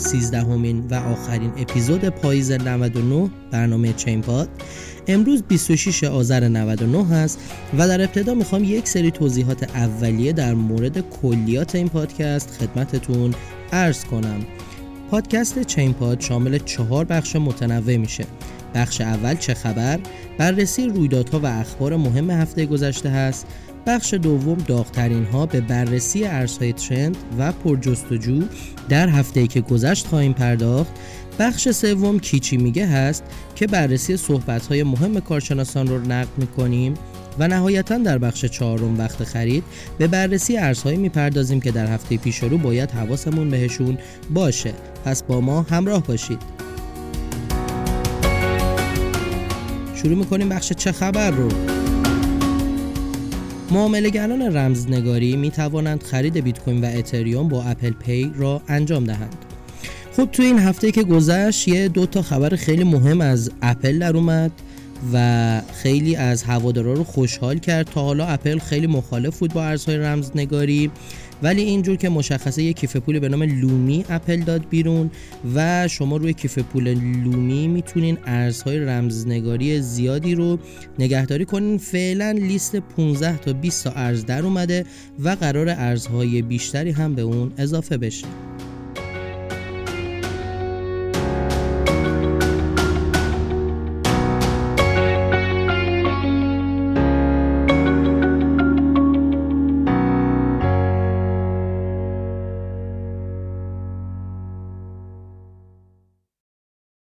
13 همین و آخرین اپیزود پاییز 99 برنامه چین پاد امروز 26 آذر 99 هست و در ابتدا می‌خوام یک سری توضیحات اولیه در مورد کلیات این پادکست خدمتتون عرض کنم. پادکست چین پاد شامل چهار بخش متنوع میشه. بخش اول چه خبر؟ بررسی رویدادها و اخبار مهم هفته گذشته هست. بخش دوم داغترین ها به بررسی ارزهای ترند و پرجستجو در هفته که گذشت خواهیم پرداخت. بخش سوم کیچی میگه هست که بررسی صحبت های مهم کارشناسان رو نقد می‌کنیم و نهایتا در بخش چهارم وقت خرید به بررسی ارزهایی می‌پردازیم که در هفته پیش رو باید حواسمون بهشون باشه. پس با ما همراه باشید. شروع می‌کنیم بخش چه خبر رو. معامله‌گران رمزنگاری می توانند خرید بیت کوین و اتریوم با Apple Pay را انجام دهند. خب تو این هفته که گذشت یه دو تا خبر خیلی مهم از اپل در اومد و خیلی از هوادارا رو خوشحال کرد تا حالا اپل خیلی مخالف بود با ارزهای رمزنگاری ولی اینجور که مشخصه یک کیف پول به نام لومی اپل داد بیرون و شما روی کیف پول لومی می‌تونین ارزهای رمزنگاری زیادی رو نگهداری کنین. فعلا لیست 15 تا 20 تا ارز در اومده و قرار ارزهای بیشتری هم به اون اضافه بشه.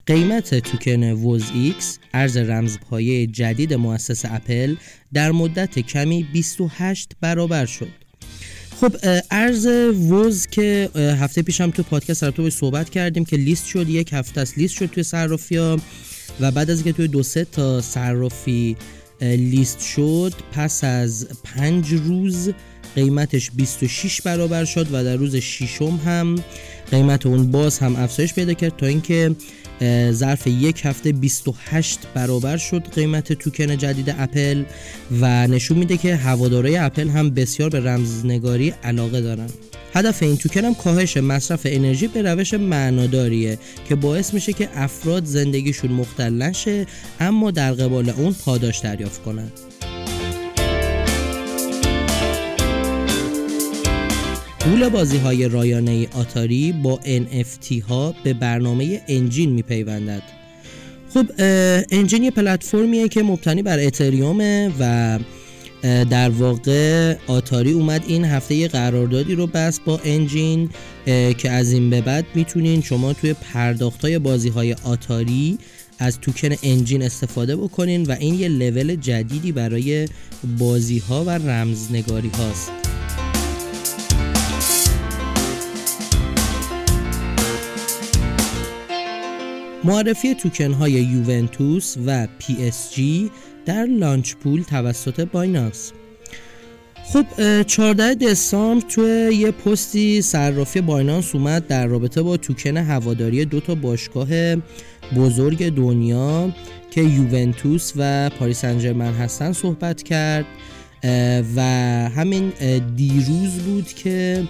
قیمت توکن ووز ایکس ارز رمزپایه جدید مؤسس اپل در مدت کمی 28 برابر شد. خب ارز ووز که هفته پیشم تو پادکست تو صحبت کردیم که لیست شد یک هفته است لیست شد توی صرافی و بعد از اینکه توی دو سه تا صرافی لیست شد پس از پنج روز قیمتش 26 برابر شد و در روز ششم هم قیمت اون باز هم افزایش پیدا کرد تا اینکه ظرف یک هفته 28 برابر شد قیمت توکن جدید اپل و نشون میده که هوادارای اپل هم بسیار به رمزنگاری علاقه دارن هدف این توکن هم کاهش مصرف انرژی به روش معناداریه که باعث میشه که افراد زندگیشون مختل نشه اما در قبال اون پاداش دریافت کنند. پول بازی های رایانه آتاری با NFT ها به برنامه انجین می پیوندد خب انجین یه پلتفرمیه که مبتنی بر اتریومه و در واقع آتاری اومد این هفته یه قراردادی رو بس با انجین که از این به بعد می‌تونین شما توی پرداخت های بازی های آتاری از توکن انجین استفاده بکنین و این یه لول جدیدی برای بازی ها و رمزنگاری هاست معرفی توکن های یوونتوس و PSG در Launchpool توسط Binance. خب 14 دسامبر توی یه پستی صرافی Binance اومد در رابطه با توکن هواداری دو تا باشگاه بزرگ دنیا که یوونتوس و پاریس سن ژرمن هستن صحبت کرد. و همین دیروز بود که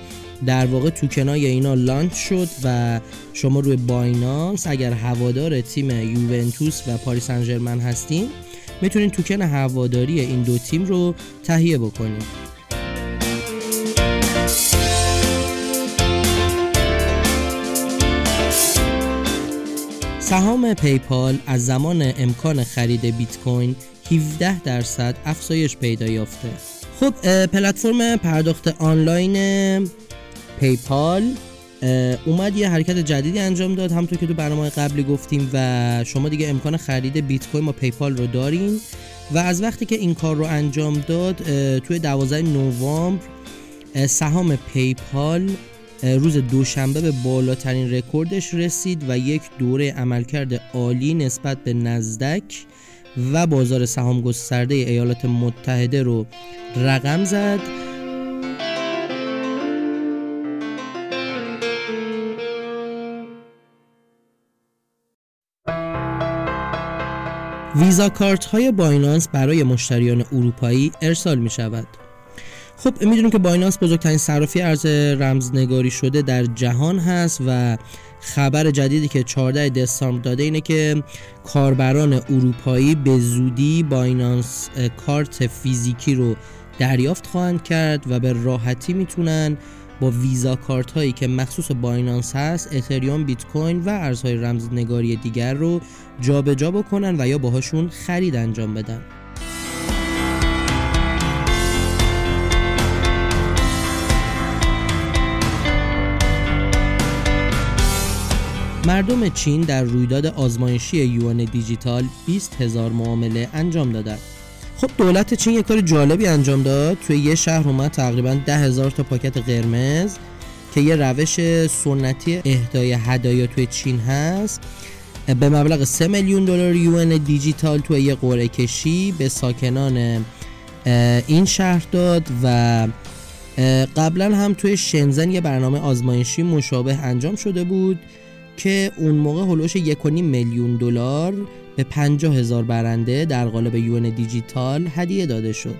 در واقع توکنای اینا launch شد و شما روی Binance اگر هوادار تیم یوونتوس و پاریس سن ژرمن هستین می‌تونین توکن هواداری این دو تیم رو تهیه بکنید سهام PayPal از زمان امکان خرید بیت کوین 17 درصد افزایش پیدا یافته. خب پلتفرم پرداخت آنلاین PayPal اومد یه حرکت جدیدی انجام داد. همونطور که تو برنامه قبلی گفتیم و شما دیگه امکان خرید بیت کوین با PayPal رو دارین. و از وقتی که این کار رو انجام داد توی 12 نوامبر سهام PayPal روز دوشنبه به بالاترین رکوردش رسید و یک دوره عملکرد عالی نسبت به نزدک و بازار سهام گسترده ایالات متحده رو رقم زد. ویزا کارت های بایننس برای مشتریان اروپایی ارسال می شود. خب می‌دونیم که Binance بزرگترین صرافی ارز رمزنگاری شده در جهان هست و خبر جدیدی که 14 دسامبر داده اینه که کاربران اروپایی به زودی Binance Card فیزیکی رو دریافت خواهند کرد و به راحتی می‌تونن با ویزا کارت هایی که مخصوص Binance هست اتریوم بیت کوین و ارزهای رمزنگاری دیگر رو جابجا جا بکنن و یا باهاشون خرید انجام بدن مردم چین در رویداد آزمایشی یوان دیجیتال 20 هزار معامله انجام دادند. خب دولت چین یک کار جالبی انجام داد. توی یه شهر اومد تقریبا ده هزار تا پاکت قرمز که یه روش سنتی اهدای هدایا توی چین هست. به مبلغ 3 میلیون دلار یوان دیجیتال توی یه قرعه کشی به ساکنان این شهر داد و قبلا هم توی شنزن یه برنامه آزمایشی مشابه انجام شده بود که اون موقع هلوش 1.5 میلیون دلار به 50 هزار برنده در قالب یون دیجیتال هدیه داده شد.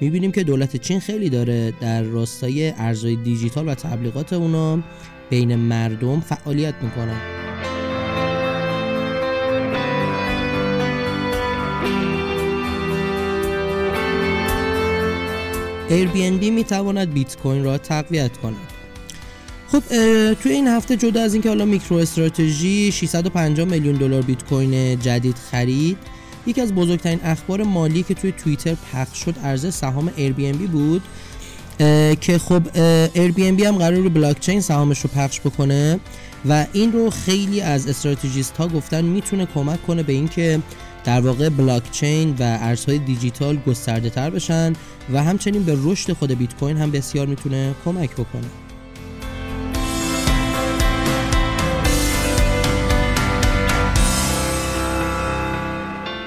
می‌بینیم که دولت چین خیلی داره در راستای ارزهای دیجیتال و تبلیغات اونا بین مردم فعالیت می‌کنن Airbnb می تواند بیت کوین را تقویت کند. خب توی این هفته جدا از اینکه حالا میکرو استراتژی 650 میلیون دلار بیت کوین جدید خرید یکی از بزرگترین اخبار مالی که توی توییتر پخش شد ارز سهام Airbnb بود که خب Airbnb هم قرار رو بلاک چین سهامش رو پخش بکنه و این رو خیلی از استراتژیست ها گفتن می‌تونه کمک کنه به اینکه در واقع بلاک چین و ارزهای دیجیتال گسترده تر بشن و همچنین به رشد خود بیت کوین هم بسیار می‌تونه کمک بکنه.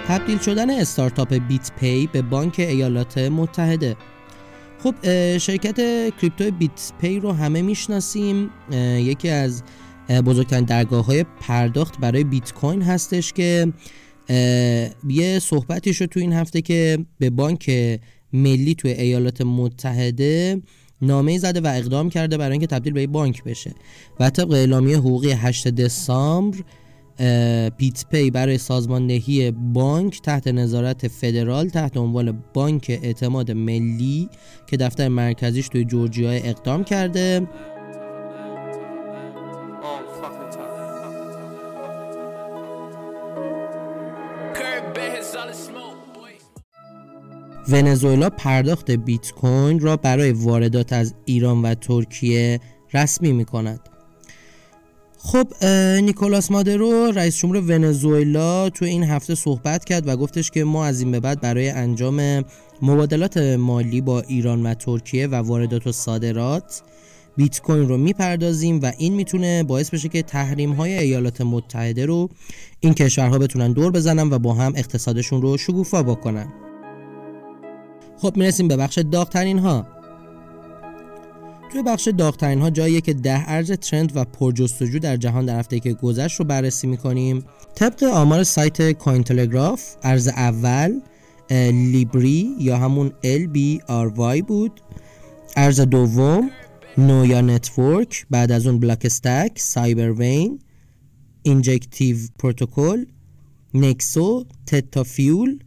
تبدیل شدن startup BitPay به بانک ایالات متحده. خب شرکت crypto BitPay رو همه می‌شناسیم. یکی از بزرگترین درگاه های پرداخت برای بیت کوین هستش که یه صحبتی شد تو این هفته که به بانک ملی توی ایالات متحده نامه زده و اقدام کرده برای اینکه تبدیل به بانک بشه. و طبق اعلامیه حقوقی 8 دسامبر پیت پی برای سازماندهی بانک تحت نظارت فدرال تحت عنوان بانک اعتماد ملی که دفتر مرکزیش توی جورجیا اقدام کرده ونزوئلا پرداخت بیت کوین را برای واردات از ایران و ترکیه رسمی می کند. خب نیکولاس مادرو رئیس جمهور ونزوئلا تو این هفته صحبت کرد و گفتش که ما از این به بعد برای انجام مبادلات مالی با ایران و ترکیه و واردات و صادرات بیت کوین رو می‌پردازیم و این می‌تونه باعث بشه که تحریم های ایالات متحده رو این کشورها بتونن دور بزنن و با هم اقتصادشون رو شکوفا بکنن. خب می‌رسیم به بخش داغترین ها توی بخش داغترین ها جاییه که ده ارز trend و پرجستجو در جهان در هفته که گذشت رو بررسی می‌کنیم. طبق آمار سایت Cointelegraph ارز اول Library یا همون LBRY بود. ارز دوم نویا Network بعد از اون Blockstack سایبر وین Injective Protocol Nexo Theta Fuel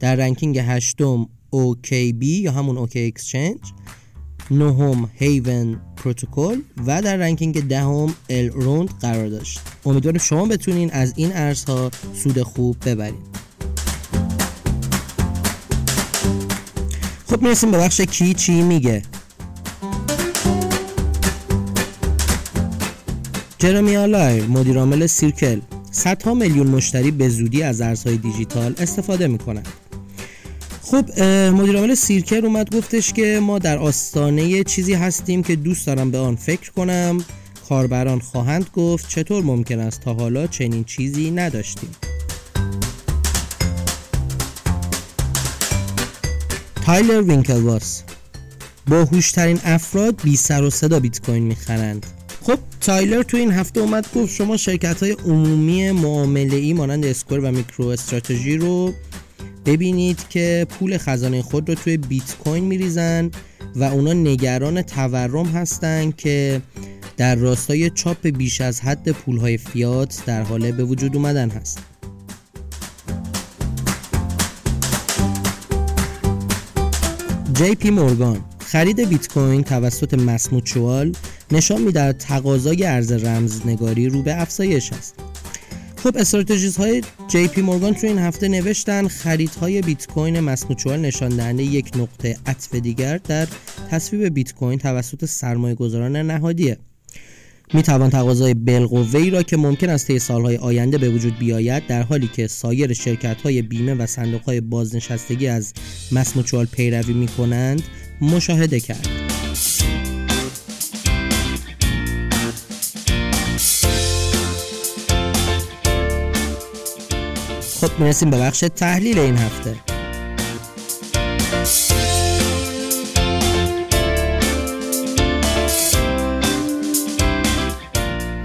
در ranking هشتم OKB یا همون OK Exchange. نهم Haven Protocol و در ranking دهم Elrond قرار داشت. امیدوارم شما بتونین از این ارزها سود خوب ببرید خب می‌رسیم به بخش کی چی میگه. جرمی آلایر مدیرعامل Circle. صدها میلیون مشتری به زودی از ارزهای دیجیتال استفاده می‌کنند. خب مدیر عامل Circle اومد گفتش که ما در آستانه چیزی هستیم که دوست دارم به آن فکر کنم. کاربران خواهند گفت چطور ممکن است تا حالا چنین چیزی نداشتیم. تایلر وینکلواس باهوشترین افراد بی سر و صدا بیت کوین می‌خرند. خب تایلر تو این هفته اومد گفت شما شرکت های عمومی معامله ای مانند Square و میکرو استراتژی رو ببینید که پول خزانه خود رو توی بیت کوین میریزن و اونا نگران تورم هستن که در راستای چاپ بیش از حد پولهای فیات در حال به وجود اومدن هست جی پی مورگان خرید بیت کوین توسط MassMutual نشان می‌دهد تقاضای ارز رمزنگاری رو به افزایش است. خب استراتژیست های جی پی مورگان تو این هفته نوشتن خریدهای بیت کوین MassMutual نشان دهنده یک نقطه عطف دیگر در تصویب بیت کوین توسط سرمایه گذاران نهادیه می توان تقاضای بالقوه را که ممکن است طی سالهای آینده به وجود بیاید در حالی که سایر شرکت های بیمه و صندوق های بازنشستگی از مسموچوال پیروی می کنند مشاهده کرد. خب می‌رسیم به بخش تحلیل این هفته.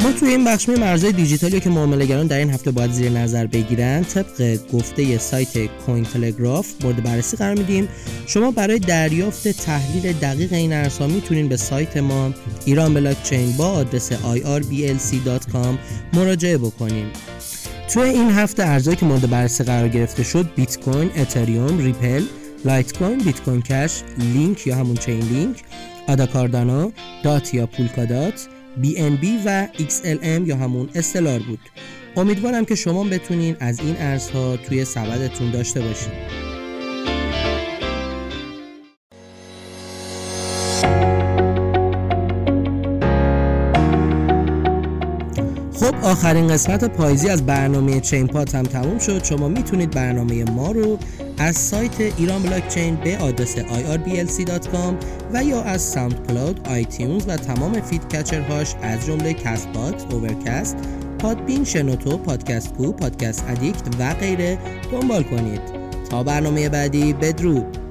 ما توی این بخش می مرزهای دیجیتالی که معاملهگران در این هفته باید زیر نظر بگیرن. طبق گفته سایت کوین تلگراف مورد بررسی قرار میدیم. شما برای دریافت تحلیل دقیق این ارزها می‌تونین به سایت ما ایران بلاکچین با آدرس irblc.com مراجعه بکنیم توی این هفته ارزهایی که مورد بررسی قرار گرفته شد بیت کوین، اتریوم، ریپل، لایت کوین، بیت کوین کش، لینک یا همون چین لینک، آدا کاردانو، دات یا پولکادات، BNB و XLM یا همون استلار بود. امیدوارم که شما بتونین از این ارزها توی سبدتون داشته باشید. آخرین قسمت پاییزی از برنامه چین پاد هم تموم شد. شما می‌تونید برنامه ما رو از سایت ایران بلاک چین به آدرس irblc.com و یا از ساوند کلاود، آیتیونز و تمام feed catcher هاش از جمله کست باکس، اوورکست، پادبین، شنوتو، پادکست گو، پادکست ادیکت و غیره دنبال کنید. تا برنامه بعدی بدرود.